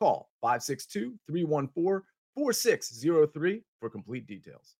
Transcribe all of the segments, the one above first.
Call 562-314-4603 for complete details.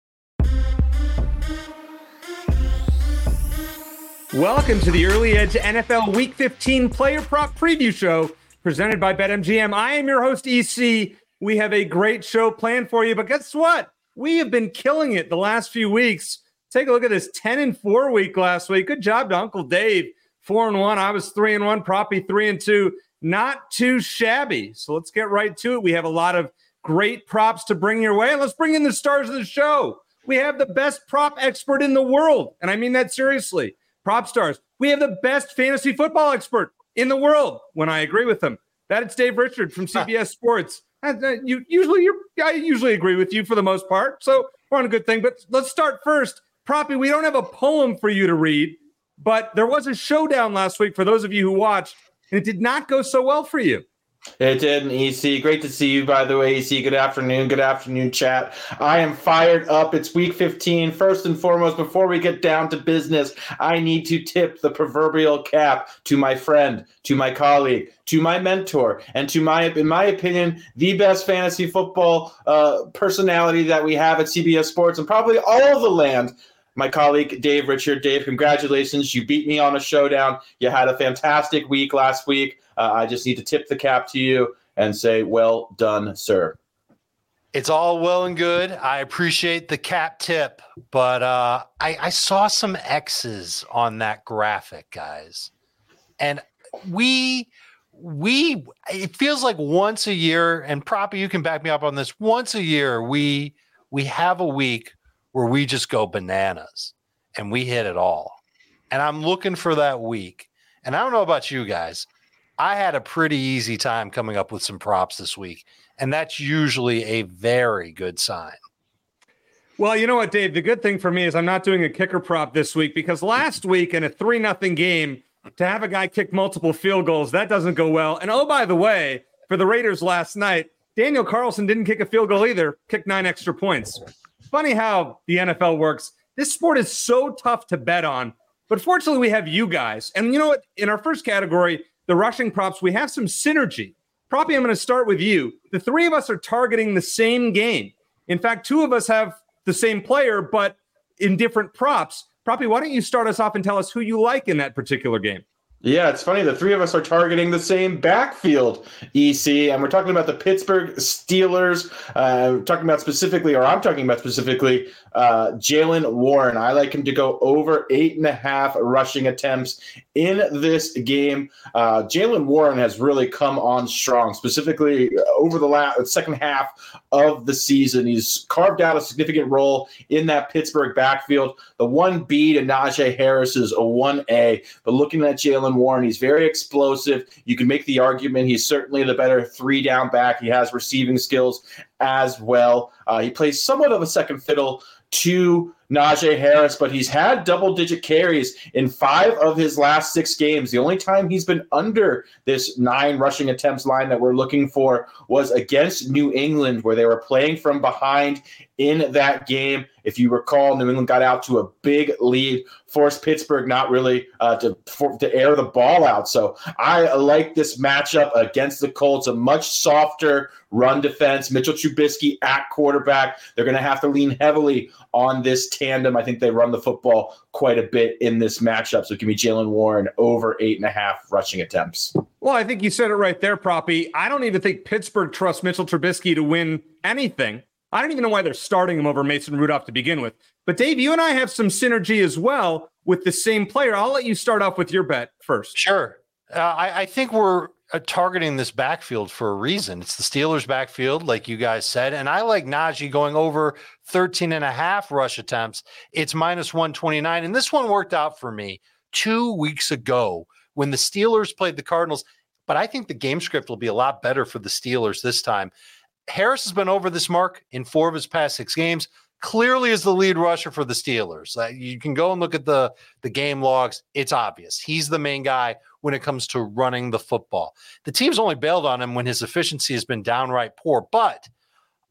Welcome to the Early Edge NFL Week 15 Player Prop Preview Show presented by BetMGM. I am your host EC. We have a great show planned for you, but guess what? we have been killing it the last few weeks. Take a look at this 10 and 4 week last week. Good job to Uncle Dave. 4 and 1. I was 3 and 1, Proppy 3 and 2. Not too shabby. So let's get right to it. We have a lot of great props to bring your way. Let's bring in the stars of the show. We have the best prop expert in the world. And I mean that seriously. PropStarz. We have the best fantasy football expert in the world when I agree with them. That is Dave Richard from CBS Sports. Uh, uh, you usually you I usually agree with you for the most part. So we're on a good thing. But let's start first. Proppy, we don't have a poem for you to read, but there was a showdown last week for those of you who watched, and it did not go so well for you. It didn't, EC. Great to see you, by the way, EC. Good afternoon. Good afternoon, chat. I am fired up. It's week 15. First and foremost, before we get down to business, I need to tip the proverbial cap to my friend, to my colleague, to my mentor, and to my, in my opinion, the best fantasy football uh, personality that we have at CBS Sports and probably all the land my colleague Dave Richard. Dave, congratulations. You beat me on a showdown. You had a fantastic week last week. Uh, I just need to tip the cap to you and say, well done, sir. It's all well and good. I appreciate the cap tip, but uh, I, I saw some X's on that graphic, guys. And we we it feels like once a year and Proppy you can back me up on this once a year we we have a week where we just go bananas and we hit it all and i'm looking for that week and i don't know about you guys I had a pretty easy time coming up with some props this week, and that's usually a very good sign. Well, you know what, Dave? The good thing for me is I'm not doing a kicker prop this week because last week in a 3 nothing game, to have a guy kick multiple field goals, that doesn't go well. And oh, by the way, for the Raiders last night, Daniel Carlson didn't kick a field goal either, kicked nine extra points. Funny how the NFL works. This sport is so tough to bet on, but fortunately, we have you guys. And you know what? In our first category, the rushing props, we have some synergy. Proppy, I'm going to start with you. The three of us are targeting the same game. In fact, two of us have the same player, but in different props. Proppy, why don't you start us off and tell us who you like in that particular game? Yeah, it's funny. The three of us are targeting the same backfield, EC, and we're talking about the Pittsburgh Steelers. Uh, talking about specifically, or I'm talking about specifically, uh, Jaylen Warren. I like him to go over eight and a half rushing attempts in this game. Uh, Jaylen Warren has really come on strong, specifically over the last second half of the season. He's carved out a significant role in that Pittsburgh backfield. The one B to Najee Harris is a 1A, but looking at Jaylen Jaylen Warren. He's very explosive. You can make the argument he's certainly the better three down back. He has receiving skills as well. Uh, he plays somewhat of a second fiddle to Najee Harris, but he's had double digit carries in five of his last six games. The only time he's been under this nine rushing attempts line that we're looking for was against New England, where they were playing from behind in that game. If you recall, New England got out to a big lead, forced Pittsburgh not really uh, to for, to air the ball out. So I like this matchup against the Colts, a much softer run defense. Mitchell Trubisky at quarterback. They're going to have to lean heavily on this tandem. I think they run the football quite a bit in this matchup. So give me Jaylen Warren over eight and a half rushing attempts. Well, I think you said it right there, Proppy. I don't even think Pittsburgh trusts Mitchell Trubisky to win anything. I don't even know why they're starting him over Mason Rudolph to begin with. But Dave, you and I have some synergy as well with the same player. I'll let you start off with your bet first. Sure. Uh, I, I, think we're uh, targeting this backfield for a reason. It's the Steelers' backfield, like you guys said. And I like Najee going over 13 and a half rush attempts. It's minus 129. And this one worked out for me two weeks ago when the Steelers played the Cardinals. But I think the game script will be a lot better for the Steelers this time. Harris has been over this mark in four of his past six games. Clearly, is the lead rusher for the Steelers. Uh, you can go and look at the the game logs. It's obvious he's the main guy when it comes to running the football. The team's only bailed on him when his efficiency has been downright poor. But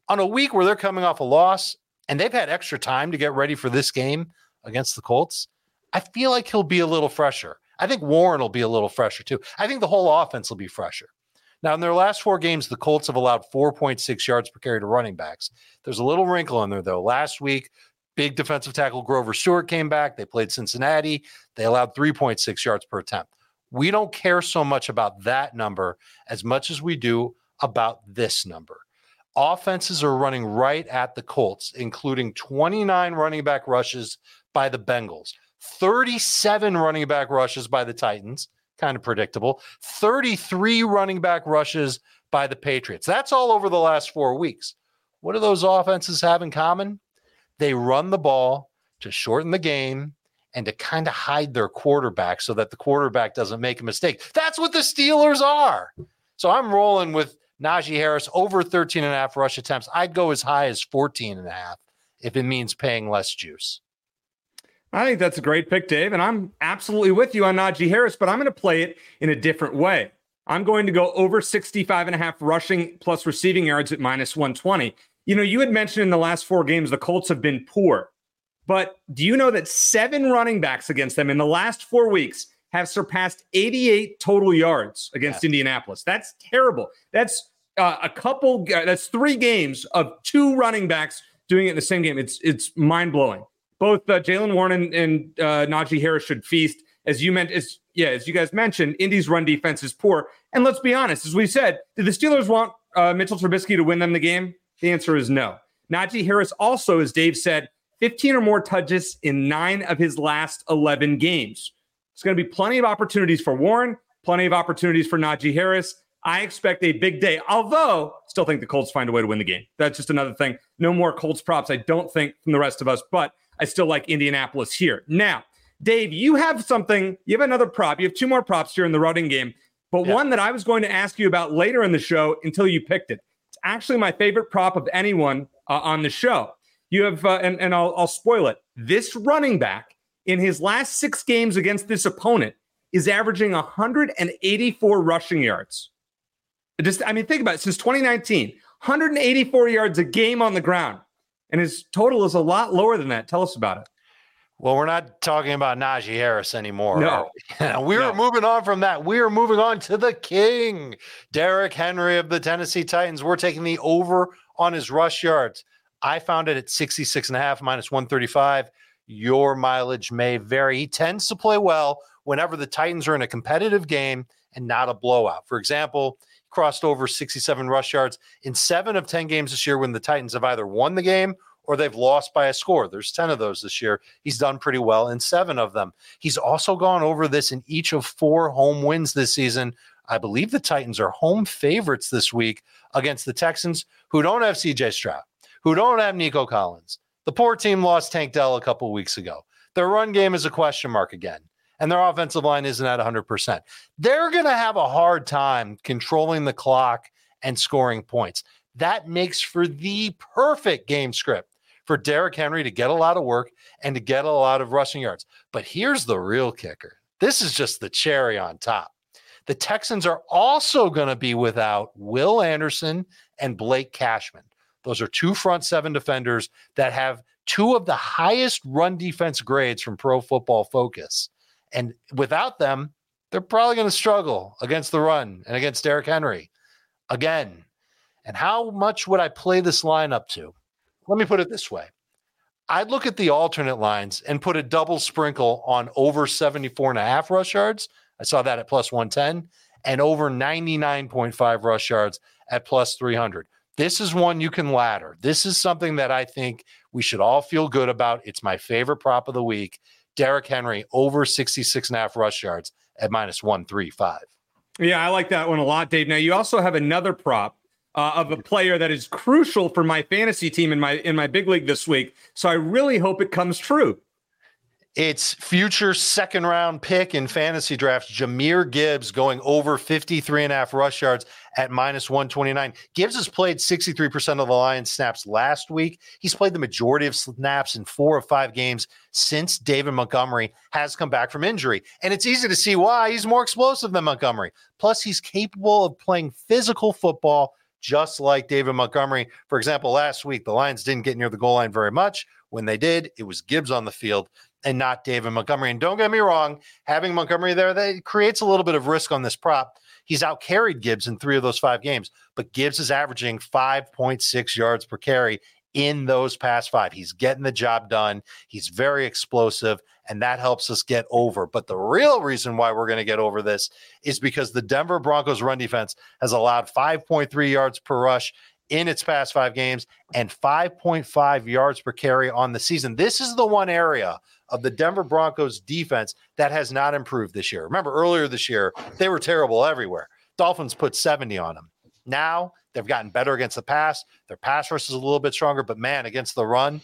on a week where they're coming off a loss and they've had extra time to get ready for this game against the Colts, I feel like he'll be a little fresher. I think Warren will be a little fresher too. I think the whole offense will be fresher. Now, in their last four games, the Colts have allowed 4.6 yards per carry to running backs. There's a little wrinkle in there, though. Last week, big defensive tackle Grover Stewart came back. They played Cincinnati. They allowed 3.6 yards per attempt. We don't care so much about that number as much as we do about this number. Offenses are running right at the Colts, including 29 running back rushes by the Bengals, 37 running back rushes by the Titans, kind of predictable, 33 running back rushes by the Patriots. That's all over the last four weeks. What do those offenses have in common? They run the ball to shorten the game and to kind of hide their quarterback so that the quarterback doesn't make a mistake. That's what the Steelers are. So I'm rolling with Najee Harris over 13 and a half rush attempts. I'd go as high as 14 and a half if it means paying less juice. I think that's a great pick, Dave. And I'm absolutely with you on Najee Harris, but I'm going to play it in a different way. I'm going to go over 65 and a half rushing plus receiving yards at minus 120. You know, you had mentioned in the last four games, the Colts have been poor. But do you know that seven running backs against them in the last four weeks have surpassed 88 total yards against yeah. Indianapolis? That's terrible. That's uh, a couple, uh, that's three games of two running backs doing it in the same game. It's, it's mind blowing both uh, Jaylen Warren and, and uh, Najee Harris should feast. As you meant, as yeah, as you guys mentioned, Indy's run defense is poor. And let's be honest, as we said, did the Steelers want uh, Mitchell Trubisky to win them the game? The answer is no. Najee Harris also, as Dave said, 15 or more touches in nine of his last 11 games. It's going to be plenty of opportunities for Warren, plenty of opportunities for Najee Harris. I expect a big day, although still think the Colts find a way to win the game. That's just another thing. No more Colts props, I don't think, from the rest of us. But I still like Indianapolis here. Now, Dave, you have something, you have another prop. You have two more props here in the running game, but yeah. one that I was going to ask you about later in the show until you picked it. It's actually my favorite prop of anyone uh, on the show. You have, uh, and, and I'll, I'll spoil it. This running back in his last six games against this opponent is averaging 184 rushing yards. Just, I mean, think about it. Since 2019, 184 yards a game on the ground and his total is a lot lower than that. Tell us about it. Well, we're not talking about Najee Harris anymore. No, we? are no. moving on from that. We are moving on to the king, Derrick Henry of the Tennessee Titans. We're taking the over on his rush yards. I found it at 66 and a half minus 135. Your mileage may vary. He tends to play well whenever the Titans are in a competitive game and not a blowout. For example, crossed over 67 rush yards in seven of 10 games this year when the Titans have either won the game or they've lost by a score. There's 10 of those this year. He's done pretty well in seven of them. He's also gone over this in each of four home wins this season. I believe the Titans are home favorites this week against the Texans, who don't have CJ Stroud, who don't have Nico Collins. The poor team lost Tank Dell a couple weeks ago. Their run game is a question mark again and their offensive line isn't at 100%. They're going to have a hard time controlling the clock and scoring points. That makes for the perfect game script for Derrick Henry to get a lot of work and to get a lot of rushing yards. But here's the real kicker this is just the cherry on top. The Texans are also going to be without Will Anderson and Blake Cashman. Those are two front seven defenders that have two of the highest run defense grades from Pro Football Focus. And without them, they're probably going to struggle against the run and against Derrick Henry again. And how much would I play this line up to? Let me put it this way. I'd look at the alternate lines and put a double sprinkle on over 74 and a half rush yards. I saw that at plus 110 and over 99.5 rush yards at plus 300. This is one you can ladder. This is something that I think we should all feel good about. It's my favorite prop of the week. Derrick Henry over 66 and a half rush yards at minus 135. Yeah, I like that one a lot, Dave. Now you also have another prop uh, of a player that is crucial for my fantasy team in my in my big league this week. So I really hope it comes true. It's future second round pick in fantasy drafts, Jahmyr Gibbs going over 53 and a half rush yards at minus 129. Gibbs has played 63% of the Lions snaps last week. He's played the majority of snaps in four or five games since David Montgomery has come back from injury. And it's easy to see why he's more explosive than Montgomery. Plus, he's capable of playing physical football just like David Montgomery. For example, last week, the Lions didn't get near the goal line very much. When they did, it was Gibbs on the field and not David Montgomery. And don't get me wrong, having Montgomery there, that creates a little bit of risk on this prop. He's out carried Gibbs in three of those five games, but Gibbs is averaging 5.6 yards per carry in those past five. He's getting the job done. He's very explosive, and that helps us get over. But the real reason why we're going to get over this is because the Denver Broncos run defense has allowed 5.3 yards per rush in its past five games and 5.5 yards per carry on the season. This is the one area of the Denver Broncos defense that has not improved this year. Remember, earlier this year, they were terrible everywhere. Dolphins put 70 on them. Now they've gotten better against the pass. Their pass rush is a little bit stronger, but man, against the run,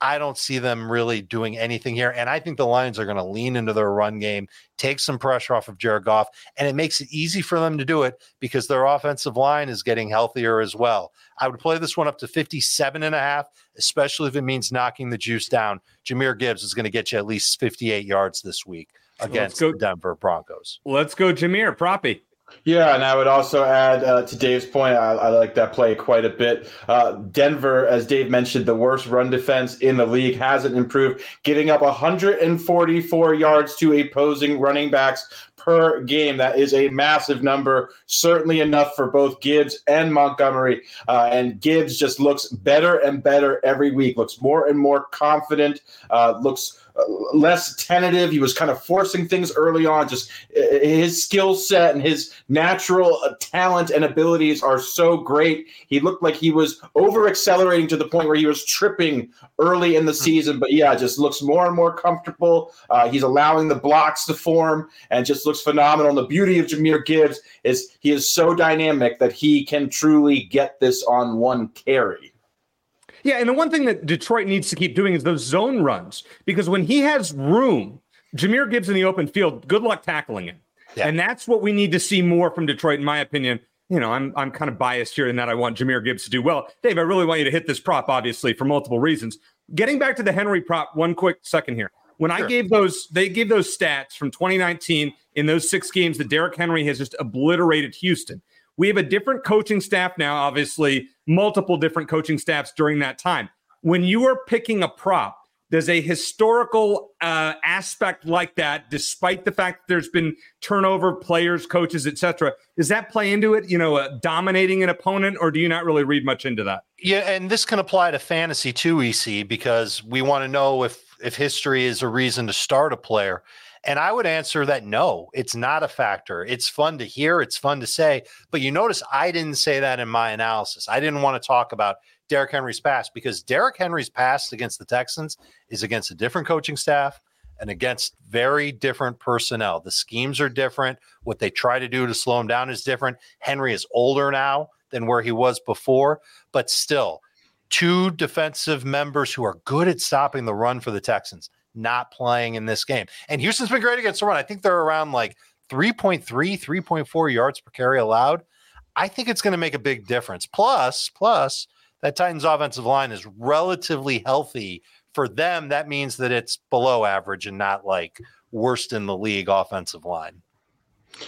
I don't see them really doing anything here. And I think the Lions are going to lean into their run game, take some pressure off of Jared Goff, and it makes it easy for them to do it because their offensive line is getting healthier as well. I would play this one up to 57 and a half, especially if it means knocking the juice down. Jahmyr Gibbs is going to get you at least 58 yards this week against the Denver Broncos. Let's go, Jahmyr. Proppy. Yeah, and I would also add uh, to Dave's point, I, I, like that play quite a bit. Uh, Denver, as Dave mentioned, the worst run defense in the league hasn't improved, giving up 144 yards to opposing running backs per game. That is a massive number, certainly enough for both Gibbs and Montgomery. Uh, and Gibbs just looks better and better every week, looks more and more confident, uh, looks less tentative. He was kind of forcing things early on. Just uh, his skill set and his natural uh, talent and abilities are so great. He looked like he was over accelerating to the point where he was tripping early in the hmm. season. But yeah, just looks more and more comfortable. Uh, he's allowing the blocks to form and just looks phenomenal. And the beauty of Jahmyr Gibbs is he is so dynamic that he can truly get this on one carry. Yeah, and the one thing that Detroit needs to keep doing is those zone runs because when he has room, Jahmyr Gibbs in the open field, good luck tackling him. Yeah. And that's what we need to see more from Detroit, in my opinion. You know, I'm I'm kind of biased here in that I want Jahmyr Gibbs to do well. Dave, I really want you to hit this prop, obviously, for multiple reasons. Getting back to the Henry prop, one quick second here. When sure. I gave those, they gave those stats from 2019 in those six games that Derrick Henry has just obliterated Houston. We have a different coaching staff now, obviously, multiple different coaching staffs during that time. When you are picking a prop, does a historical uh, aspect like that, despite the fact that there's been turnover, players, coaches, etc., does that play into it? You know, uh, dominating an opponent, or do you not really read much into that? Yeah, and this can apply to fantasy too, EC, because we want to know if if history is a reason to start a player. And I would answer that no, it's not a factor. It's fun to hear, it's fun to say. But you notice I didn't say that in my analysis. I didn't want to talk about Derrick Henry's past because Derrick Henry's past against the Texans is against a different coaching staff and against very different personnel. The schemes are different. What they try to do to slow him down is different. Henry is older now than where he was before, but still, two defensive members who are good at stopping the run for the Texans not playing in this game. And Houston's been great against the run. I think they're around like 3.3, 3.4 yards per carry allowed. I think it's going to make a big difference. Plus, plus that Titans offensive line is relatively healthy. For them, that means that it's below average and not like worst in the league offensive line.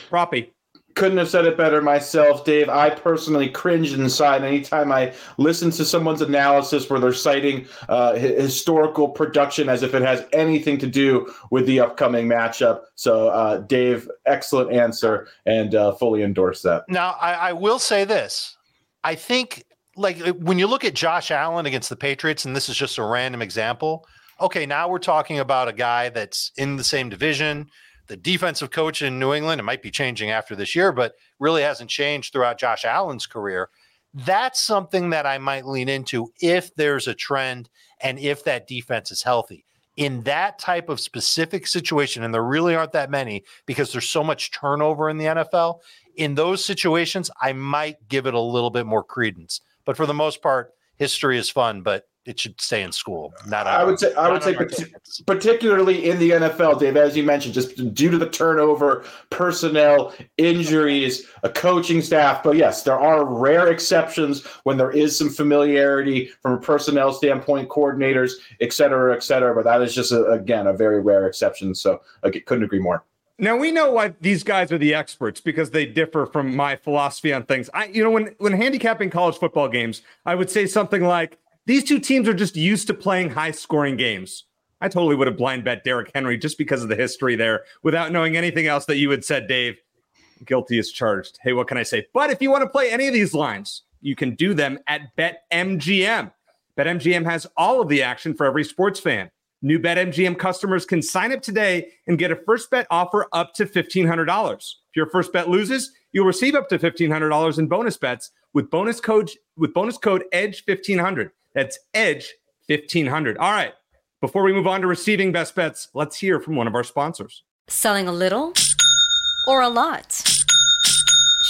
Proppy couldn't have said it better myself, Dave. I personally cringe inside anytime I listen to someone's analysis where they're citing uh, historical production as if it has anything to do with the upcoming matchup. So, uh, Dave, excellent answer and uh, fully endorse that. Now, I, I will say this. I think, like, when you look at Josh Allen against the Patriots, and this is just a random example, okay, now we're talking about a guy that's in the same division the defensive coach in New England, it might be changing after this year, but really hasn't changed throughout Josh Allen's career. That's something that I might lean into if there's a trend and if that defense is healthy. In that type of specific situation, and there really aren't that many because there's so much turnover in the NFL, in those situations, I might give it a little bit more credence. But for the most part, history is fun, but it should stay in school. Not I would say I would say particularly in the NFL, Dave, as you mentioned, just due to the turnover, personnel, injuries, a coaching staff. But yes, there are rare exceptions when there is some familiarity from a personnel standpoint, coordinators, et cetera, et cetera. But that is just a, again a very rare exception. So I couldn't agree more. Now we know why these guys are the experts because they differ from my philosophy on things. I, you know, when when handicapping college football games, I would say something like these two teams are just used to playing high scoring games. I totally would have blind bet Derrick Henry just because of the history there without knowing anything else that you had said, Dave. Guilty as charged. Hey, what can I say? But if you want to play any of these lines, you can do them at BetMGM. BetMGM has all of the action for every sports fan. New BetMGM customers can sign up today and get a first bet offer up to $1,500. If your first bet loses, you'll receive up to $1,500 in bonus bets with bonus code with bonus code EDGE1500. That's Edge 1500. All right. Before we move on to receiving best bets, let's hear from one of our sponsors. Selling a little or a lot?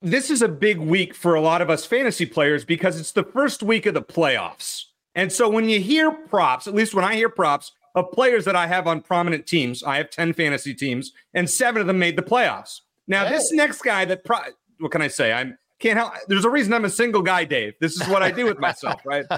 this is a big week for a lot of us fantasy players because it's the first week of the playoffs. And so when you hear props, at least when I hear props of players that I have on prominent teams, I have 10 fantasy teams, and seven of them made the playoffs. Now, hey. this next guy that, pro- what can I say? I'm can't help. There's a reason I'm a single guy, Dave. This is what I do with myself, right?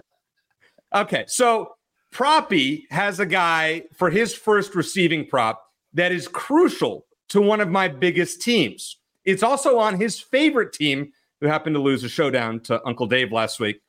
Okay. So Proppy has a guy for his first receiving prop that is crucial to one of my biggest teams. It's also on his favorite team who happened to lose a showdown to Uncle Dave last week.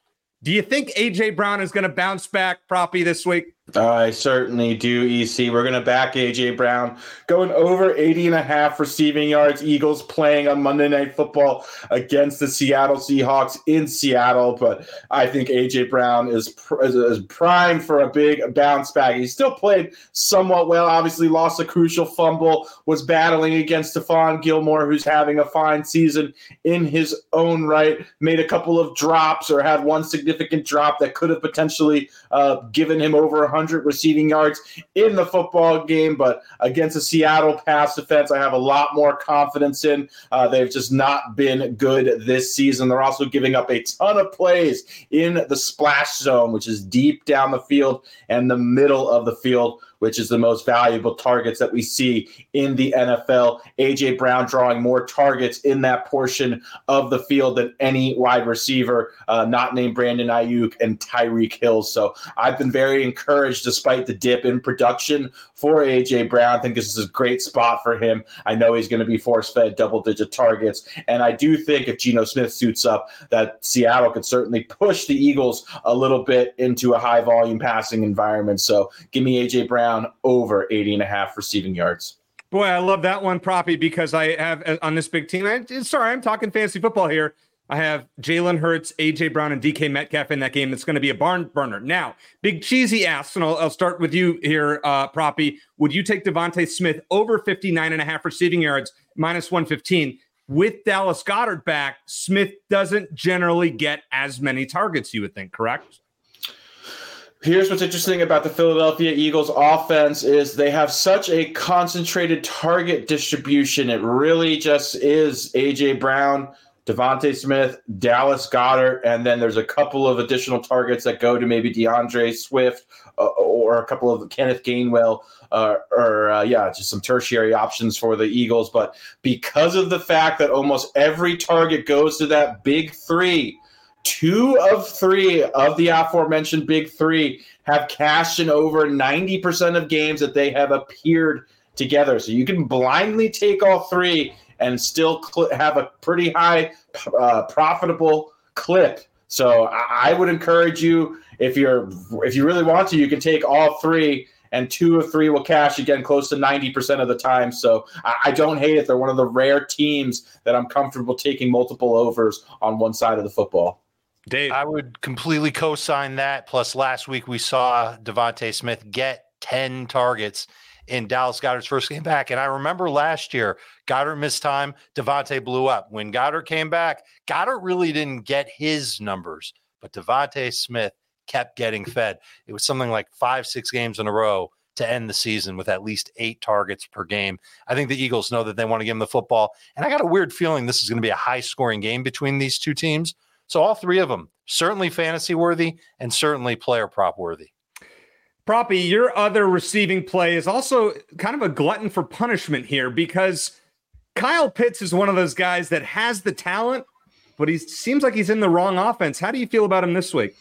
Do you think AJ Brown is going to bounce back, Proppy, this week? I certainly do, EC. We're going to back AJ Brown going over 80 and a half receiving yards. Eagles playing on Monday Night Football against the Seattle Seahawks in Seattle. But I think AJ Brown is, pr- is, prime for a big bounce back. He still played somewhat well. Obviously, lost a crucial fumble, was battling against Stephon Gilmore, who's having a fine season in his own right. Made a couple of drops or had one significant drop that could have potentially uh, given him over 100 100 receiving yards in the football game, but against the Seattle pass defense, I have a lot more confidence in. Uh, they've just not been good this season. They're also giving up a ton of plays in the splash zone, which is deep down the field and the middle of the field which is the most valuable targets that we see in the NFL. AJ Brown drawing more targets in that portion of the field than any wide receiver, uh, not named Brandon Aiyuk and Tyreek Hill. So I've been very encouraged despite the dip in production for AJ Brown. I think this is a great spot for him. I know he's going to be force fed double digit targets. And I do think if Geno Smith suits up, that Seattle could certainly push the Eagles a little bit into a high volume passing environment. So give me AJ Brown over 80 and a half receiving yards. Boy, I love that one, Proppy, because I have uh, on this big team. I, sorry, I'm talking fantasy football here. I have Jalen Hurts, AJ Brown, and DK Metcalf in that game. It's going to be a barn burner. Now, Big Cheesy asks, and I'll, I'll start with you here, uh, Proppy. Would you take DeVonta Smith over 59 and a half receiving yards, minus 115? With Dallas Goedert back, Smith doesn't generally get as many targets, you would think, correct? Here's what's interesting about the Philadelphia Eagles offense is they have such a concentrated target distribution. It really just is AJ Brown, DeVonta Smith, Dallas Goedert, and then there's a couple of additional targets that go to maybe D'Andre Swift uh, or a couple of Kenneth Gainwell, uh, or uh, yeah, just some tertiary options for the Eagles. But because of the fact that almost every target goes to that big three, two of three of the aforementioned big three have cashed in over 90% of games that they have appeared together. So you can blindly take all three and still cl- have a pretty high uh, profitable clip. So I-, I would encourage you if you're if you really want to, you can take all three and two of three will cash again close to 90% of the time. So I, I, don't hate it. They're one of the rare teams that I'm comfortable taking multiple overs on one side of the football. Dave. I would completely co sign that. Plus, last week we saw DeVonta Smith get 10 targets in Dallas Goedert's first game back. And I remember last year, Goedert missed time, DeVonta blew up. When Goedert came back, Goedert really didn't get his numbers, but DeVonta Smith kept getting fed. It was something like five, six games in a row to end the season with at least eight targets per game. I think the Eagles know that they want to give him the football. And I got a weird feeling this is going to be a high scoring game between these two teams. So all three of them certainly fantasy worthy and certainly player prop worthy. Proppy, your other receiving play is also kind of a glutton for punishment here because Kyle Pitts is one of those guys that has the talent, but he seems like he's in the wrong offense. How do you feel about him this week?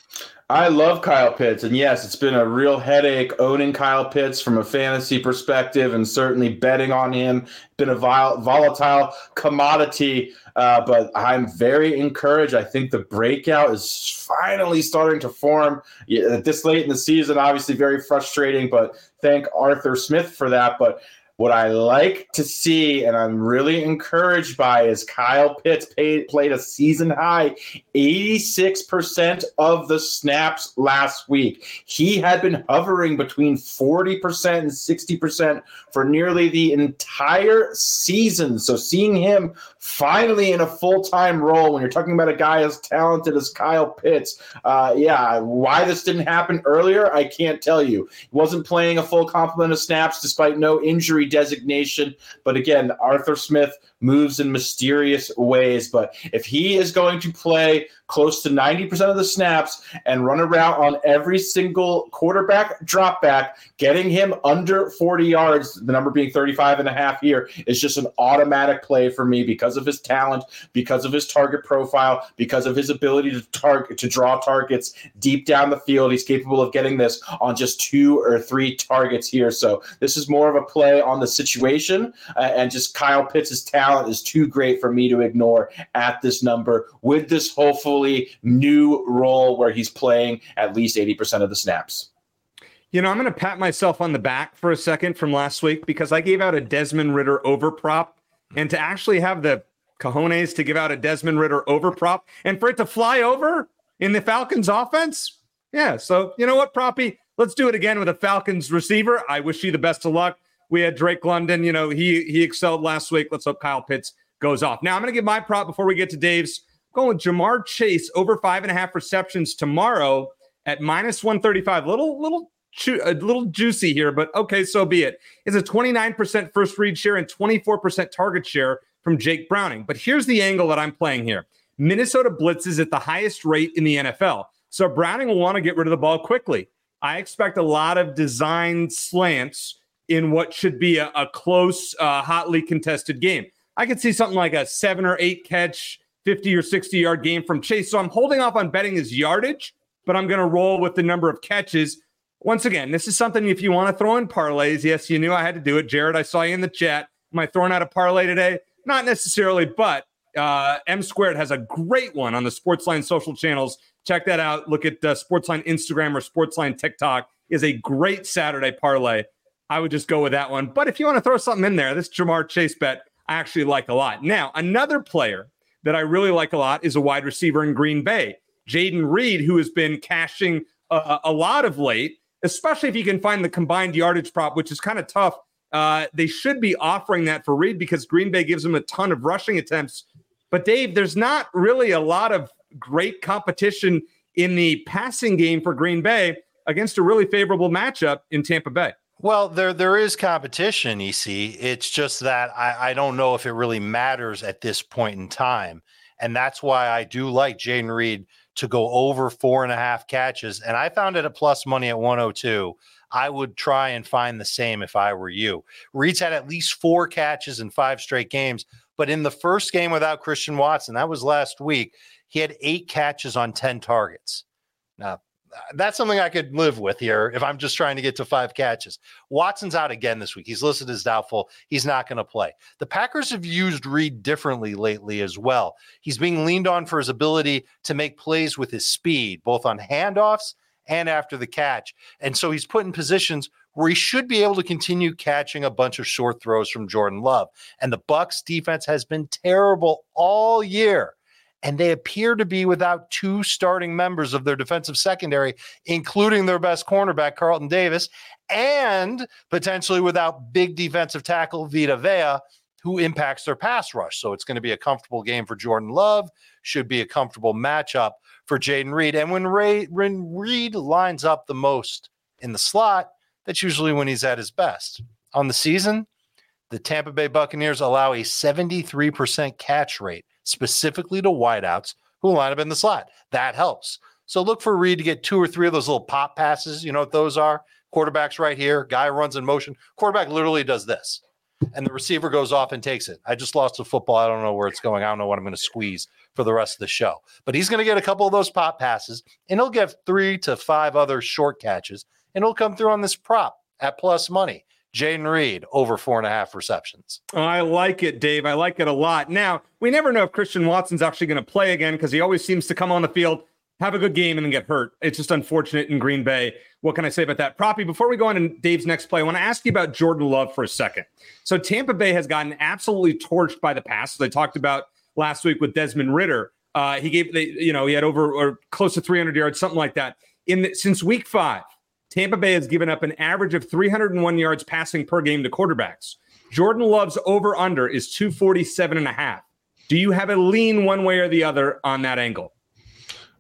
I love Kyle Pitts, and yes, it's been a real headache owning Kyle Pitts from a fantasy perspective, and certainly betting on him. Been a volatile commodity, uh, but I'm very encouraged. I think the breakout is finally starting to form. Yeah, this late in the season, obviously very frustrating, but thank Arthur Smith for that. But what I like to see, and I'm really encouraged by, is Kyle Pitts paid, played a season high 86% of the snaps last week. He had been hovering between 40% and 60% for nearly the entire season. So seeing him finally in a full time role when you're talking about a guy as talented as Kyle Pitts, uh, yeah, why this didn't happen earlier, I can't tell you. He wasn't playing a full complement of snaps despite no injury designation. But again, Arthur Smith moves in mysterious ways. But if he is going to play close to 90% of the snaps and run around on every single quarterback drop back, getting him under 40 yards, the number being 35 and a half here, is just an automatic play for me because of his talent, because of his target profile, because of his ability to target to draw targets deep down the field. He's capable of getting this on just two or three targets here. So this is more of a play on the situation uh, and just Kyle Pitts' talent talent is too great for me to ignore at this number with this hopefully new role where he's playing at least 80% of the snaps. You know, I'm going to pat myself on the back for a second from last week because I gave out a Desmond Ridder over prop. And to actually have the cojones to give out a Desmond Ridder over prop and for it to fly over in the Falcons offense. Yeah. So, you know what, Proppy? Let's do it again with a Falcons receiver. I wish you the best of luck. We had Drake London. You know, he he excelled last week. Let's hope Kyle Pitts goes off. Now I'm going to give my prop before we get to Dave's. I'm going with Ja'Marr Chase over five and a half receptions tomorrow at minus 135. Little little a little juicy here, but okay, so be it. It's a 29% first read share and 24% target share from Jake Browning. But here's the angle that I'm playing here. Minnesota blitzes at the highest rate in the NFL. So Browning will want to get rid of the ball quickly. I expect a lot of design slants in what should be a, a close, uh, hotly contested game. I could see something like a seven or eight catch, 50 or 60 yard game from Chase. So I'm holding off on betting his yardage, but I'm going to roll with the number of catches. Once again, this is something if you want to throw in parlays. Yes, you knew I had to do it. Jared, I saw you in the chat. Am I throwing out a parlay today? Not necessarily, but uh, M Squared has a great one on the Sportsline social channels. Check that out. Look at uh, Sportsline Instagram or Sportsline TikTok. Is a great Saturday parlay. I would just go with that one. But if you want to throw something in there, this Ja'Marr Chase bet I actually like a lot. Now, another player that I really like a lot is a wide receiver in Green Bay, Jayden Reed, who has been cashing a, a lot of late, especially if you can find the combined yardage prop, which is kind of tough. Uh, they should be offering that for Reed because Green Bay gives him a ton of rushing attempts. But Dave, there's not really a lot of great competition in the passing game for Green Bay against a really favorable matchup in Tampa Bay. Well, there there is competition, EC. It's just that I, I don't know if it really matters at this point in time. And that's why I do like Jayden Reed to go over four and a half catches. And I found it at plus money at 102. I would try and find the same if I were you. Reed's had at least four catches in five straight games. But in the first game without Christian Watson, that was last week, he had eight catches on 10 targets. Now, that's something I could live with here if I'm just trying to get to five catches. Watson's out again this week. He's listed as doubtful. He's not going to play. The Packers have used Reed differently lately as well. He's being leaned on for his ability to make plays with his speed, both on handoffs and after the catch. And so he's put in positions where he should be able to continue catching a bunch of short throws from Jordan Love. And the Bucks defense has been terrible all year and they appear to be without two starting members of their defensive secondary, including their best cornerback, Carlton Davis, and potentially without big defensive tackle Vita Vea, who impacts their pass rush. So it's going to be a comfortable game for Jordan Love, should be a comfortable matchup for Jayden Reed. And when, Ray, when Reed lines up the most in the slot, that's usually when he's at his best. On the season, the Tampa Bay Buccaneers allow a 73% catch rate specifically to wideouts who line up in the slot. That helps. So look for Reed to get two or three of those little pop passes. You know what those are? Quarterback's right here. Guy runs in motion. Quarterback literally does this. And the receiver goes off and takes it. I just lost a football. I don't know where it's going. I don't know what I'm going to squeeze for the rest of the show. But he's going to get a couple of those pop passes and he'll get three to five other short catches and he'll come through on this prop at plus money. Jayden Reed over four and a half receptions. I like it, Dave. I like it a lot. Now, we never know if Christian Watson's actually going to play again because he always seems to come on the field, have a good game, and then get hurt. It's just unfortunate in Green Bay. What can I say about that? Proppy, before we go on to Dave's next play, I want to ask you about Jordan Love for a second. So, Tampa Bay has gotten absolutely torched by the pass. As I talked about last week with Desmond Ridder. Uh, he gave, the, you know, he had over or close to 300 yards, something like that. In the, since week five, Tampa Bay has given up an average of 301 yards passing per game to quarterbacks. Jordan Love's over under is 247 and a half. Do you have a lean one way or the other on that angle?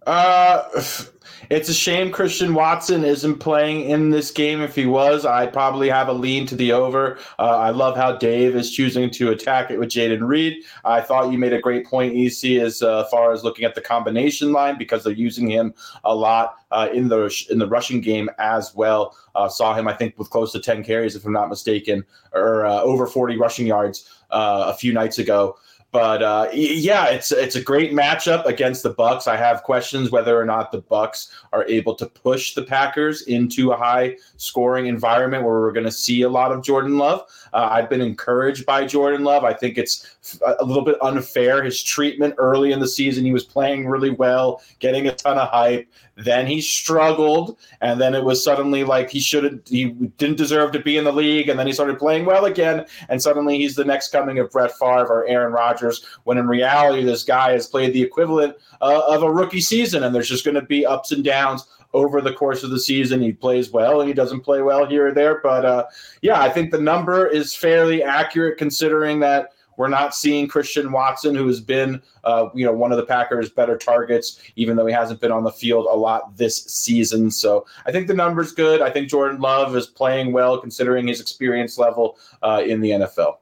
Uh, it's a shame Christian Watson isn't playing in this game. If he was, I'd probably have a lean to the over. Uh, I love how Dave is choosing to attack it with Jayden Reed. I thought you made a great point, EC, as uh, far as looking at the combination line because they're using him a lot uh, in the in the rushing game as well. Uh, saw him, I think, with close to 10 carries, if I'm not mistaken, or uh, over 40 rushing yards uh, a few nights ago. But uh, yeah, it's it's a great matchup against the Bucks. I have questions whether or not the Bucks are able to push the Packers into a high scoring environment where we're going to see a lot of Jordan Love. Uh, I've been encouraged by Jordan Love. I think it's a little bit unfair his treatment early in the season. He was playing really well, getting a ton of hype. Then he struggled, and then it was suddenly like he should he didn't deserve to be in the league. And then he started playing well again, and suddenly he's the next coming of Brett Favre or Aaron Rodgers. When in reality, this guy has played the equivalent uh, of a rookie season, and there's just going to be ups and downs over the course of the season. He plays well and he doesn't play well here or there. But uh, yeah, I think the number is fairly accurate considering that we're not seeing Christian Watson, who has been, uh, you know, one of the Packers' better targets, even though he hasn't been on the field a lot this season. So I think the number's good. I think Jordan Love is playing well considering his experience level uh, in the NFL.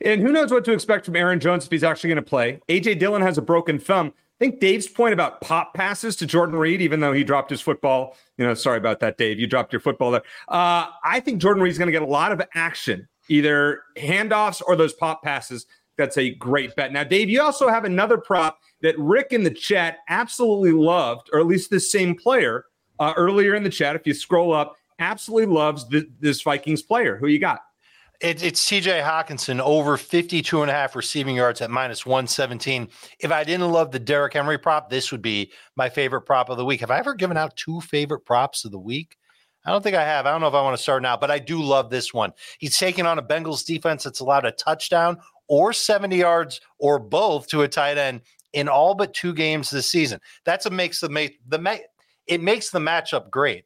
And who knows what to expect from Aaron Jones if he's actually going to play. AJ Dillon has a broken thumb. I think Dave's point about pop passes to Jordan Reed, even though he dropped his football, you know, sorry about that, Dave. You dropped your football there. Uh, I think Jordan Reed's going to get a lot of action, either handoffs or those pop passes. That's a great bet. Now, Dave, you also have another prop that Rick in the chat absolutely loved, or at least this same player uh, earlier in the chat. If you scroll up, absolutely loves this Vikings player. Who you got? It, it's TJ Hockenson over 52 and a half receiving yards at minus 117. If I didn't love the Derrick Henry prop, this would be my favorite prop of the week. Have I ever given out two favorite props of the week? I don't think I have. I don't know if I want to start now, but I do love this one. He's taking on a Bengals defense that's allowed a touchdown or 70 yards or both to a tight end in all but two games this season. That's what makes the the it makes the matchup great,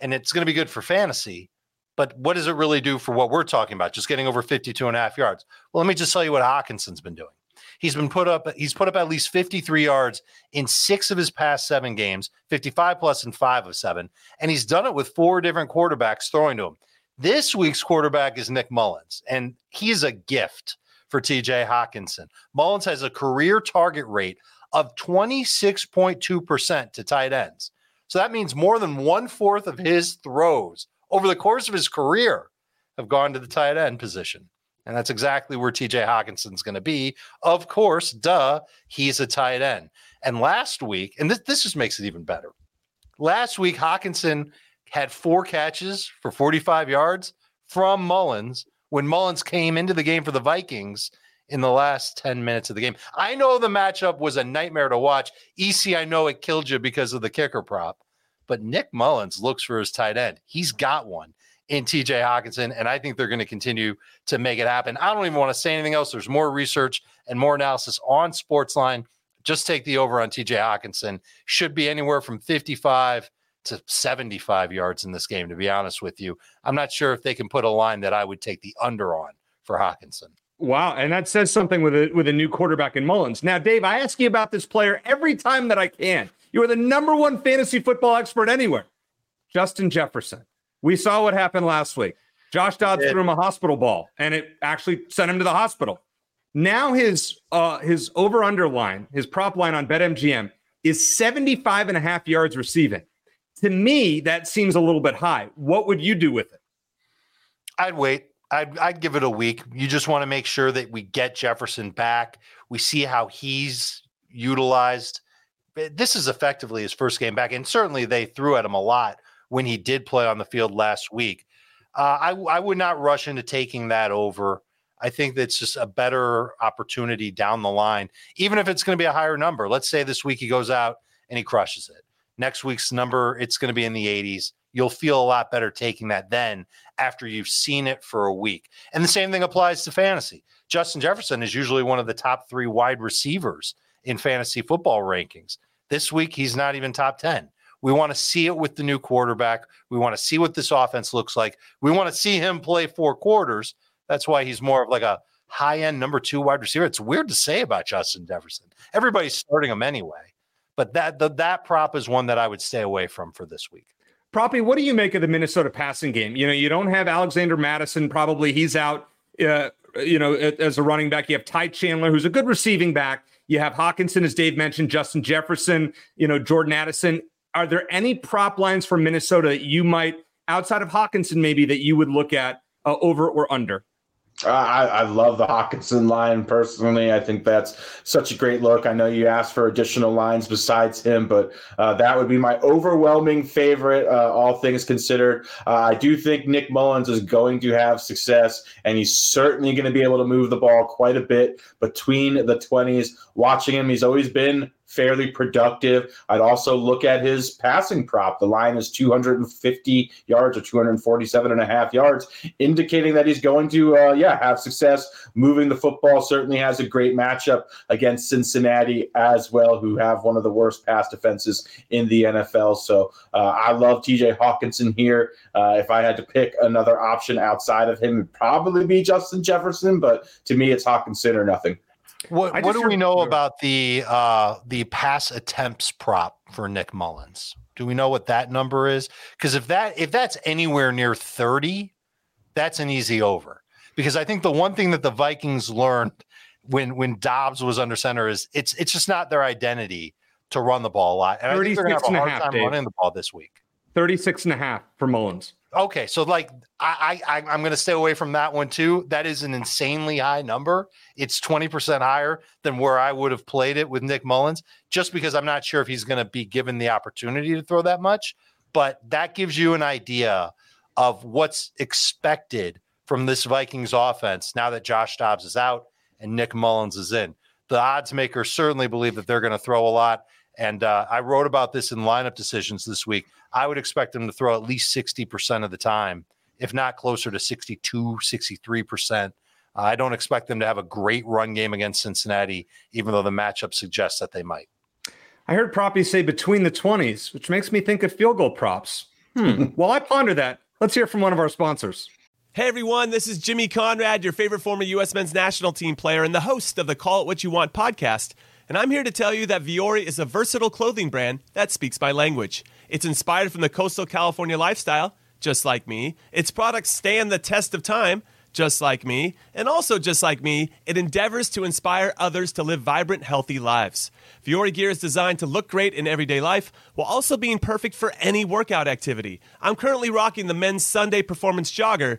and it's going to be good for fantasy. But what does it really do for what we're talking about? Just getting over 52 and a half yards. Well, let me just tell you what Hockenson's been doing. He's been put up, he's put up at least 53 yards in six of his past seven games, 55 plus in five of seven. And he's done it with four different quarterbacks throwing to him. This week's quarterback is Nick Mullens, and he's a gift for TJ Hockenson. Mullens has a career target rate of 26.2% to tight ends. So that means more than one fourth of his throws over the course of his career have gone to the tight end position. And that's exactly where TJ Hockenson's going to be. Of course, duh, he's a tight end. And last week, and this, this just makes it even better. Last week, Hockenson had four catches for 45 yards from Mullens when Mullens came into the game for the Vikings in the last 10 minutes of the game. I know the matchup was a nightmare to watch. EC, I know it killed you because of the kicker prop, but Nick Mullens looks for his tight end. He's got one in TJ Hockenson, and I think they're going to continue to make it happen. I don't even want to say anything else. There's more research and more analysis on Sportsline. Just take the over on TJ Hockenson. Should be anywhere from 55 to 75 yards in this game, to be honest with you. I'm not sure if they can put a line that I would take the under on for Hockenson. Wow, and that says something with a with a new quarterback in Mullens. Now, Dave, I ask you about this player every time that I can. You are the number one fantasy football expert anywhere. Justin Jefferson. We saw what happened last week. Josh Dobbs threw him a hospital ball, and it actually sent him to the hospital. Now his uh his over under line, his prop line on BetMGM is 75 and a half yards receiving. To me, that seems a little bit high. What would you do with it? I'd wait. I'd, I'd give it a week. You just want to make sure that we get Jefferson back. We see how he's utilized. This is effectively his first game back, and certainly they threw at him a lot when he did play on the field last week. Uh, I, I would not rush into taking that over. I think that's just a better opportunity down the line, even if it's going to be a higher number. Let's say this week he goes out and he crushes it. Next week's number, it's going to be in the 80s. You'll feel a lot better taking that then after you've seen it for a week. And the same thing applies to fantasy. Justin Jefferson is usually one of the top three wide receivers in fantasy football rankings. This week, he's not even top 10. We want to see it with the new quarterback. We want to see what this offense looks like. We want to see him play four quarters. That's why he's more of like a high end number two wide receiver. It's weird to say about Justin Jefferson. Everybody's starting him anyway. But that the, that prop is one that I would stay away from for this week. Proppy, what do you make of the Minnesota passing game? You know, you don't have Alexander Mattison. Probably he's out. Uh, you know, as a running back, you have Ty Chandler, who's a good receiving back. You have Hockenson, as Dave mentioned, Justin Jefferson. You know, Jordan Addison. Are there any prop lines for Minnesota that you might, outside of Hockenson, maybe that you would look at uh, over or under? I, I love the Hockenson line personally. I think that's such a great look. I know you asked for additional lines besides him, but uh, that would be my overwhelming favorite, uh, all things considered. Uh, I do think Nick Mullens is going to have success, and he's certainly going to be able to move the ball quite a bit between the 20s. Watching him, he's always been fairly productive. I'd also look at his passing prop. The line is 250 yards or 247 and a half yards, indicating that he's going to, uh, yeah, have success moving the football. Certainly has a great matchup against Cincinnati as well, who have one of the worst pass defenses in the NFL. So uh, I love TJ Hockenson here. Uh, if I had to pick another option outside of him, it'd probably be Justin Jefferson, but to me, it's Hockenson or nothing. What, what do we know about the uh, the pass attempts prop for Nick Mullens? Do we know what that number is? Because if that if that's anywhere near thirty, that's an easy over. Because I think the one thing that the Vikings learned when when Dobbs was under center is it's it's just not their identity to run the ball a lot. And I think they're to have a hard half, time Dave. running the ball this week. 36 and a half for Mullens. Okay, so like I, I I'm going to stay away from that one too. That is an insanely high number. It's 20% higher than where I would have played it with Nick Mullens, just because I'm not sure if he's going to be given the opportunity to throw that much. But that gives you an idea of what's expected from this Vikings offense now that Josh Dobbs is out and Nick Mullens is in. The odds makers certainly believe that they're going to throw a lot. And uh, I wrote about this in lineup decisions this week. I would expect them to throw at least 60% of the time, if not closer to 62, 63%. Uh, I don't expect them to have a great run game against Cincinnati, even though the matchup suggests that they might. I heard Proppy say between the 20s, which makes me think of field goal props. Hmm. While I ponder that, let's hear from one of our sponsors. Hey everyone, this is Jimmy Conrad, your favorite former U.S. men's national team player and the host of the Call It What You Want podcast. And I'm here to tell you that Vuori is a versatile clothing brand that speaks my language. It's inspired from the coastal California lifestyle, just like me. Its products stand the test of time, just like me. And also, just like me, it endeavors to inspire others to live vibrant, healthy lives. Vuori gear is designed to look great in everyday life while also being perfect for any workout activity. I'm currently rocking the men's Sunday performance jogger,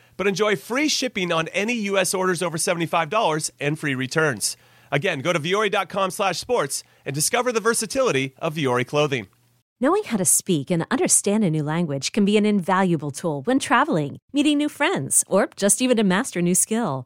but enjoy free shipping on any U.S. orders over $75 and free returns. Again, go to vuori.com slash sports and discover the versatility of Vuori clothing. Knowing how to speak and understand a new language can be an invaluable tool when traveling, meeting new friends, or just even to master a new skill.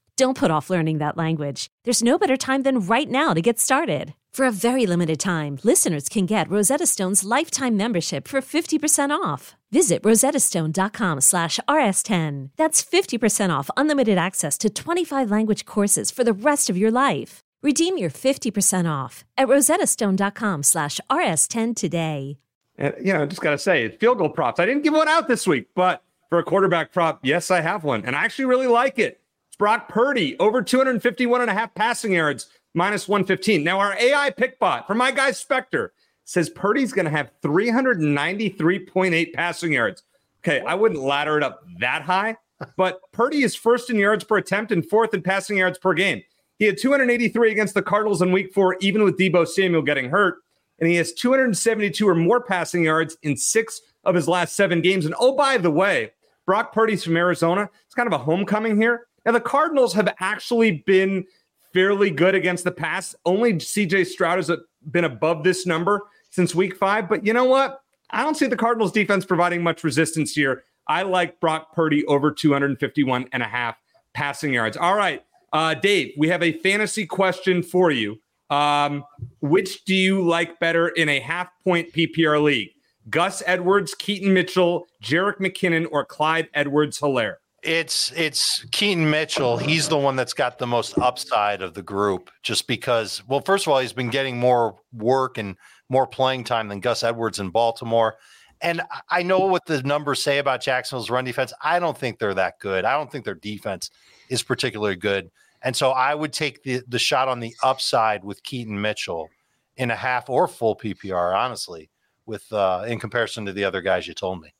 Don't put off learning that language. There's no better time than right now to get started. For a very limited time, listeners can get Rosetta Stone's lifetime membership for 50% off. Visit rosettastone.com slash rs10. That's 50% off unlimited access to 25 language courses for the rest of your life. Redeem your 50% off at rosettastone.com slash rs10 today. And, you know, just got to say, field goal props. I didn't give one out this week, but for a quarterback prop, yes, I have one. And I actually really like it. Brock Purdy over 251 and a half passing yards, minus 115. Now, our AI pick bot from my guy Spectre says Purdy's going to have 393.8 passing yards. Okay, I wouldn't ladder it up that high, but Purdy is first in yards per attempt and fourth in passing yards per game. He had 283 against the Cardinals in week four, even with Deebo Samuel getting hurt. And he has 272 or more passing yards in six of his last seven games. And oh, by the way, Brock Purdy's from Arizona. It's kind of a homecoming here. Now, the Cardinals have actually been fairly good against the pass. Only CJ Stroud has been above this number since week five. But you know what? I don't see the Cardinals defense providing much resistance here. I like Brock Purdy over 251 and a half passing yards. All right, uh, Dave, we have a fantasy question for you. Um, which do you like better in a half point PPR league? Gus Edwards, Keaton Mitchell, Jerick McKinnon, or Clyde Edwards Helaire? It's it's Keaton Mitchell. He's the one that's got the most upside of the group, just because. Well, first of all, he's been getting more work and more playing time than Gus Edwards in Baltimore. And I know what the numbers say about Jacksonville's run defense. I don't think they're that good. I don't think their defense is particularly good. And so I would take the the shot on the upside with Keaton Mitchell in a half or full PPR, honestly, with uh, in comparison to the other guys you told me.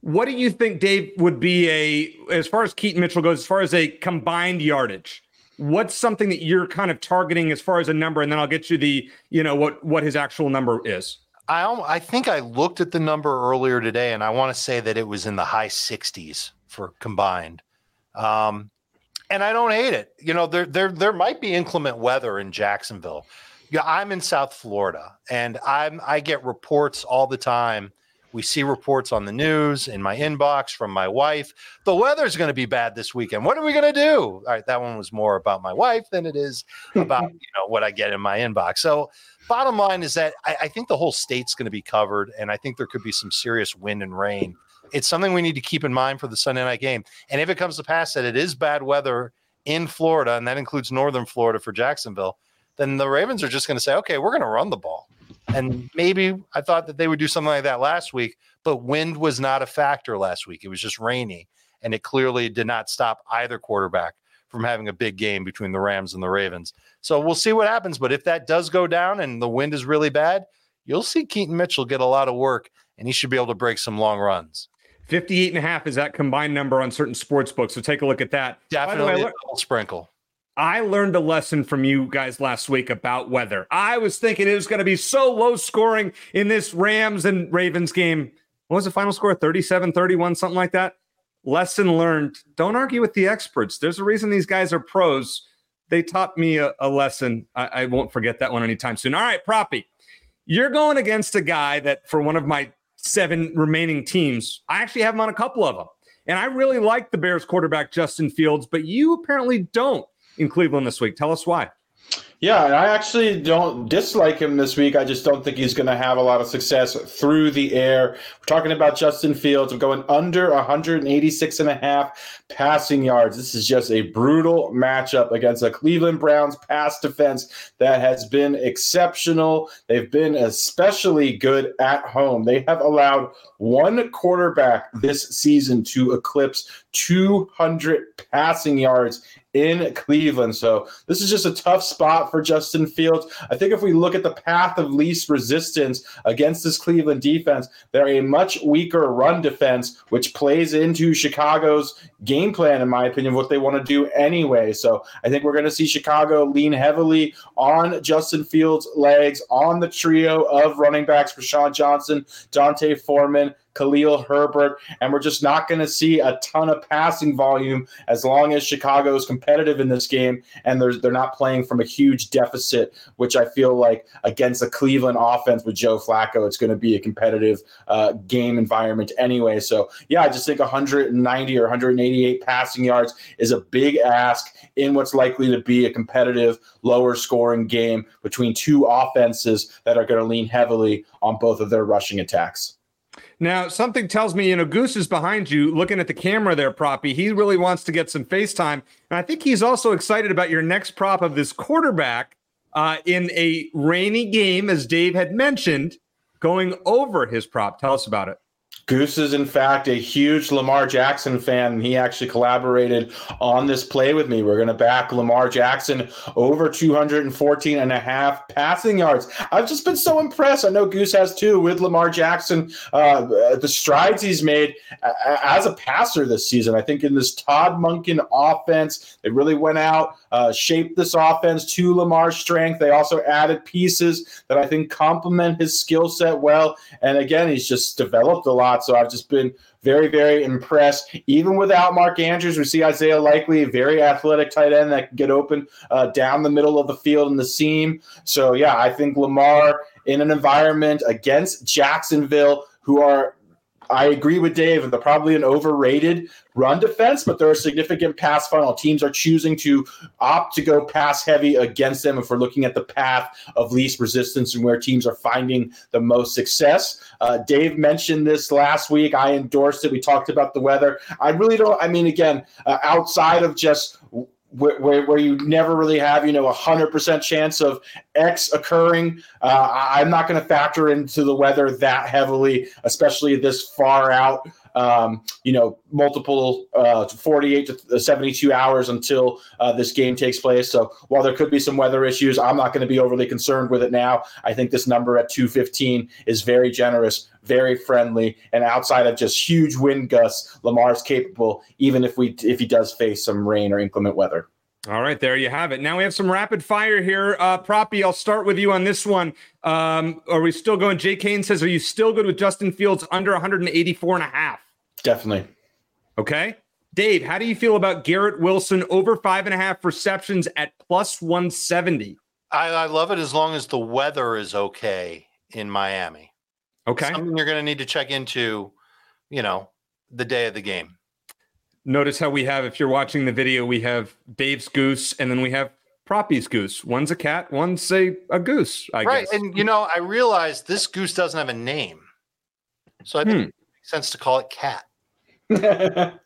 What do you think, Dave, would be a, as far as Keaton Mitchell goes, as far as a combined yardage? What's something that you're kind of targeting as far as a number? And then I'll get you the, you know, what what his actual number is. I I think I looked at the number earlier today, and I want to say that it was in the high 60s for combined. Um, and I don't hate it. You know, there there there might be inclement weather in Jacksonville Yeah, I'm in South Florida, and I'm I get reports all the time. We see reports on the news in my inbox from my wife. The weather's going to be bad this weekend. What are we going to do? All right, that one was more about my wife than it is about you know what I get in my inbox. So, bottom line is that I, I think the whole state's going to be covered, and I think there could be some serious wind and rain. It's something we need to keep in mind for the Sunday night game. And if it comes to pass that it is bad weather in Florida, and that includes northern Florida for Jacksonville, then the Ravens are just going to say, okay, we're going to run the ball. And maybe I thought that they would do something like that last week, but wind was not a factor last week. It was just rainy, and it clearly did not stop either quarterback from having a big game between the Rams and the Ravens. So we'll see what happens. But if that does go down and the wind is really bad, you'll see Keaton Mitchell get a lot of work, and he should be able to break some long runs. 58 and a half is that combined number on certain sports books. So take a look at that. Definitely way, a double sprinkle. I learned a lesson from you guys last week about weather. I was thinking it was going to be so low scoring in this Rams and Ravens game. What was the final score? 37 31, something like that. Lesson learned. Don't argue with the experts. There's a reason these guys are pros. They taught me a, a lesson. I, I, won't forget that one anytime soon. All right, Proppy, you're going against a guy that for one of my seven remaining teams, I actually have him on a couple of them. And I really like the Bears quarterback, Justin Fields, but you apparently don't in Cleveland this week. Tell us why. Yeah, I actually don't dislike him this week. I just don't think he's going to have a lot of success through the air. We're talking about Justin Fields. We're going under 186 and a half passing yards. This is just a brutal matchup against a Cleveland Browns pass defense that has been exceptional. They've been especially good at home. They have allowed one quarterback this season to eclipse 200 passing yards in Cleveland. So this is just a tough spot for Justin Fields. I think if we look at the path of least resistance against this Cleveland defense, they're a much weaker run defense, which plays into Chicago's game plan, in my opinion, what they want to do anyway. So I think we're going to see Chicago lean heavily on Justin Fields' legs, on the trio of running backs, Roschon Johnson, D'Onta Foreman, Khalil Herbert, and we're just not going to see a ton of passing volume as long as Chicago is competitive in this game and they're, they're not playing from a huge deficit, which I feel like against a Cleveland offense with Joe Flacco, it's going to be a competitive uh, game environment anyway. So, yeah, I just think 190 or 188 passing yards is a big ask in what's likely to be a competitive, lower scoring game between two offenses that are going to lean heavily on both of their rushing attacks. Now, something tells me, you know, Goose is behind you looking at the camera there, Proppy. He really wants to get some FaceTime. And I think he's also excited about your next prop of this quarterback uh, in a rainy game, as Dave had mentioned, going over his prop. Tell us about it. Goose is, in fact, a huge Lamar Jackson fan, and he actually collaborated on this play with me. We're going to back Lamar Jackson over 214 and a half passing yards. I've just been so impressed. I know Goose has too with Lamar Jackson, uh, the strides he's made as a passer this season. I think in this Todd Monken offense, they really went out, uh, shaped this offense to Lamar's strength. They also added pieces that I think complement his skill set well. And again, he's just developed a lot. So I've just been very, very impressed. Even without Mark Andrews, we see Isaiah Likely, a very athletic tight end that can get open uh, down the middle of the field in the seam. So, yeah, I think Lamar in an environment against Jacksonville, who are I agree with Dave. and They're probably an overrated run defense, but they're a significant pass funnel. Teams are choosing to opt to go pass heavy against them if we're looking at the path of least resistance and where teams are finding the most success. Uh, Dave mentioned this last week. I endorsed it. We talked about the weather. I really don't, I mean, again, uh, outside of just where, where, where, you never really have, you know, a hundred percent chance of X occurring. Uh, I'm not going to factor into the weather that heavily, especially this far out um, you know, multiple uh, 48 to 72 hours until uh, this game takes place. So while there could be some weather issues, I'm not going to be overly concerned with it now. I think this number at 215 is very generous, very friendly, and outside of just huge wind gusts, Lamar's capable, even if we if he does face some rain or inclement weather. All right, there you have it. Now we have some rapid fire here. Uh, Proppy, I'll start with you on this one. Um, are we still going? Jay Kane says, Are you still good with Justin Fields under 184 and a half? Definitely. Okay. Dave, how do you feel about Garrett Wilson over five and a half receptions at plus 170? I, I love it as long as the weather is okay in Miami. Okay. Something you're going to need to check into, you know, the day of the game. Notice how we have, if you're watching the video, we have Dave's goose and then we have Proppy's goose. One's a cat, one's a, a goose, I guess. right. guess. And, you know, I realized this goose doesn't have a name. So I think Hmm. it makes sense to call it cat.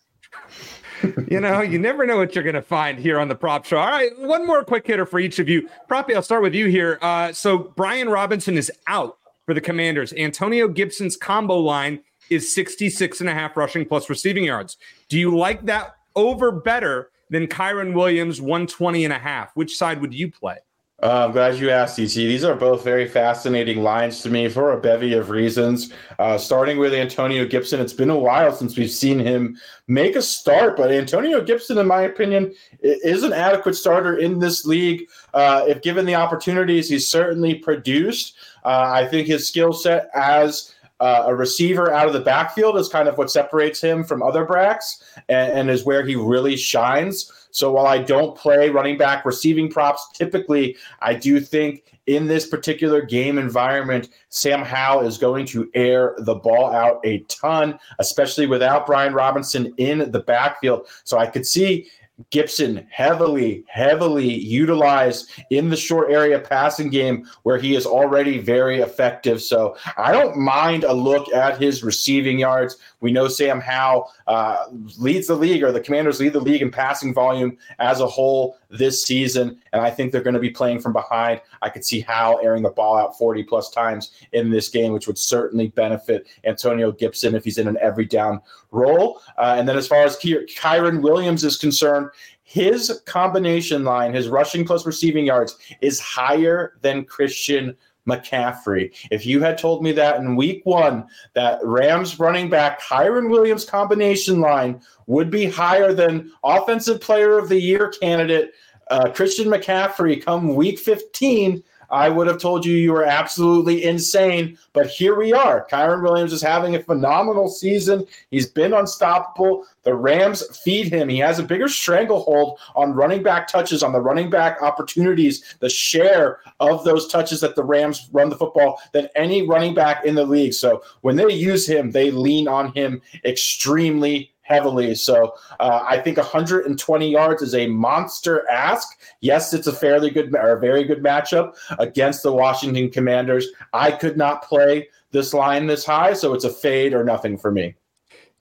you know, you never know what you're going to find here on the prop show. All right, one more quick hitter for each of you. Proppy, I'll start with you here. Uh, so Brian Robinson is out for the Commanders. Antonio Gibson's combo line is 66 and a half rushing plus receiving yards. Do you like that over better than Kyren Williams 120 and a half? Which side would you play? Uh, I'm glad you asked, DC. These are both very fascinating lines to me for a bevy of reasons. Uh, starting with Antonio Gibson, it's been a while since we've seen him make a start, but Antonio Gibson, in my opinion, is an adequate starter in this league. Uh, if given the opportunities, he's certainly produced. Uh, I think his skill set as uh, a receiver out of the backfield is kind of what separates him from other bracks and, and is where he really shines. So while I don't play running back receiving props typically, I do think in this particular game environment, Sam Howell is going to air the ball out a ton, especially without Brian Robinson in the backfield. So I could see Gibson heavily, heavily utilized in the short area passing game where he is already very effective. So I don't mind a look at his receiving yards. We know Sam Howell uh, leads the league, or the Commanders lead the league in passing volume as a whole this season, and I think they're going to be playing from behind. I could see Howell airing the ball out 40 plus times in this game, which would certainly benefit Antonio Gibson if he's in an every down role. Uh, and then as far as Ky- Kyren Williams is concerned, his combination line, his rushing plus receiving yards, is higher than Christian McCaffrey. If you had told me that in week one, that Rams running back Kyren Williams combination line would be higher than offensive player of the year candidate uh, Christian McCaffrey come week 15, I would have told you you were absolutely insane. But here we are. Kyren Williams is having a phenomenal season. He's been unstoppable. The Rams feed him. He has a bigger stranglehold on running back touches, on the running back opportunities, the share of those touches that the Rams run the football than any running back in the league. So when they use him, they lean on him extremely heavily. So uh, I think 120 yards is a monster ask. Yes, it's a fairly good or a very good matchup against the Washington Commanders. I could not play this line this high, so it's a fade or nothing for me.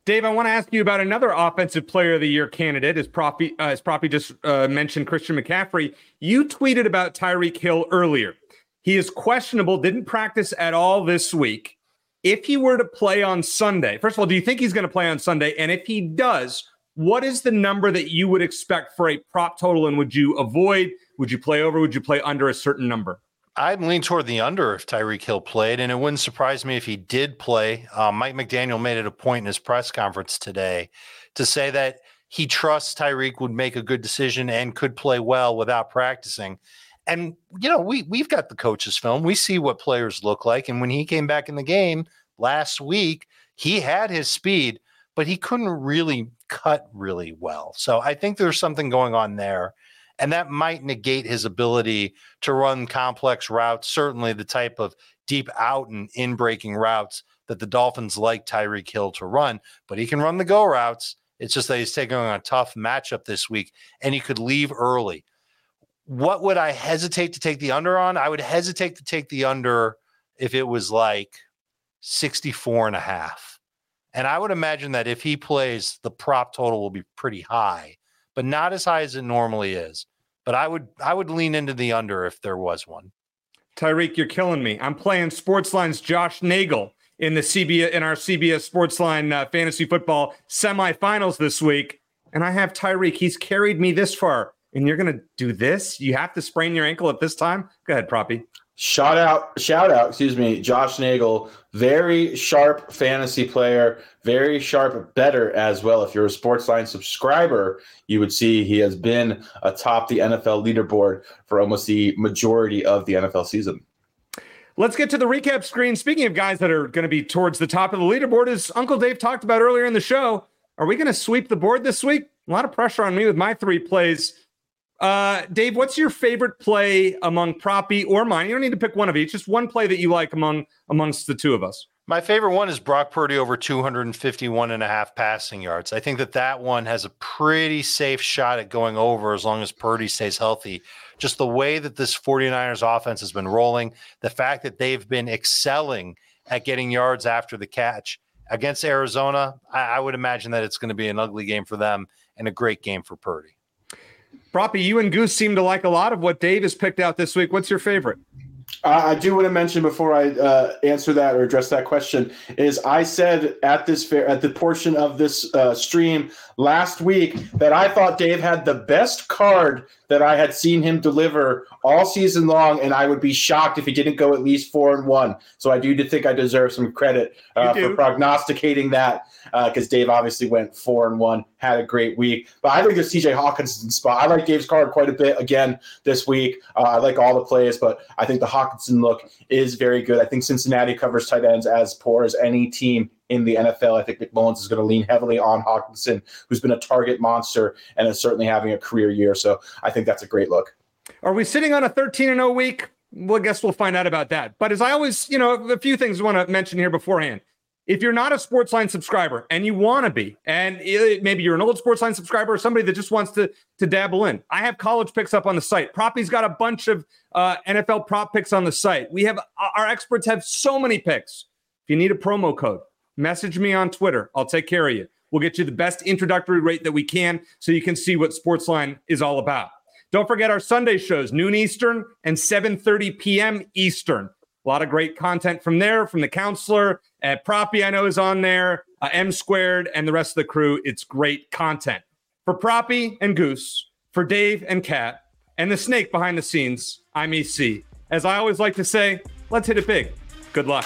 Dave, I want to ask you about another offensive player of the year candidate, as Proppy, uh, as Proppy just uh, mentioned, Christian McCaffrey. You tweeted about Tyreek Hill earlier. He is questionable, didn't practice at all this week. If he were to play on Sunday, first of all, do you think he's going to play on Sunday? And if he does, what is the number that you would expect for a prop total? And would you avoid? Would you play over? Would you play under a certain number? I'd lean toward the under if Tyreek Hill played, and it wouldn't surprise me if he did play. Uh, Mike McDaniel made it a point in his press conference today to say that he trusts Tyreek would make a good decision and could play well without practicing. And you know, we we've got the coaches film. We see what players look like. And when he came back in the game last week, he had his speed, but he couldn't really cut really well. So I think there's something going on there. And that might negate his ability to run complex routes, certainly the type of deep out and in breaking routes that the Dolphins like Tyreek Hill to run. But he can run the go routes. It's just that he's taking on a tough matchup this week and he could leave early. What would I hesitate to take the under on? I would hesitate to take the under if it was like 64 and a half. And I would imagine that if he plays, the prop total will be pretty high, but not as high as it normally is. But I would I would lean into the under if there was one. Tyreek, you're killing me. I'm playing Sportsline's Josh Nagel in the CBS in our CBS Sportsline uh, fantasy football semifinals this week, and I have Tyreek. He's carried me this far, and you're gonna do this? You have to sprain your ankle at this time? Go ahead, Proppy. Shout out, shout out, excuse me, Josh Nagel, very sharp fantasy player, very sharp better as well. If you're a Sportsline subscriber, you would see he has been atop the NFL leaderboard for almost the majority of the NFL season. Let's get to the recap screen. Speaking of guys that are going to be towards the top of the leaderboard, as Uncle Dave talked about earlier in the show, are we going to sweep the board this week? A lot of pressure on me with my three plays. Uh, Dave, what's your favorite play among Proppy or mine? You don't need to pick one of each, just one play that you like among amongst the two of us. My favorite one is Brock Purdy over 251 and a half passing yards. I think that that one has a pretty safe shot at going over as long as Purdy stays healthy. Just the way that this 49ers offense has been rolling, the fact that they've been excelling at getting yards after the catch against Arizona, I, I would imagine that it's going to be an ugly game for them and a great game for Purdy. Proppy, you and Goose seem to like a lot of what Dave has picked out this week. What's your favorite? I do want to mention before I uh, answer that or address that question is I said at this fair at the portion of this uh, stream last week that I thought Dave had the best card that I had seen him deliver all season long, and I would be shocked if he didn't go at least four and one. So I do think I deserve some credit uh, for prognosticating that because uh, Dave obviously went four and one, had a great week. But I think this TJ Hockenson spot. I like Dave's card quite a bit again this week. Uh, I like all the plays, but I think the Hockenson look is very good. I think Cincinnati covers tight ends as poor as any team in the NFL. I think McMullins is going to lean heavily on Hockenson, who's been a target monster and is certainly having a career year. So I think that's a great look. Are we sitting on a 13 and 0 week? Well, I guess we'll find out about that. But as I always, you know, a few things I want to mention here beforehand. If you're not a Sportsline subscriber and you want to be, and maybe you're an old Sportsline subscriber or somebody that just wants to to dabble in, I have college picks up on the site. Proppy's got a bunch of uh, NFL prop picks on the site. We have our experts have so many picks. If you need a promo code, message me on Twitter. I'll take care of you. We'll get you the best introductory rate that we can so you can see what Sportsline is all about. Don't forget our Sunday shows, noon Eastern and 7:30 p.m. Eastern. A lot of great content from there, from the counselor. at Proppy, I know, is on there. Uh, M squared and the rest of the crew. It's great content. For Proppy and Goose, for Dave and Kat, and the snake behind the scenes, I'm EC. As I always like to say, let's hit it big. Good luck.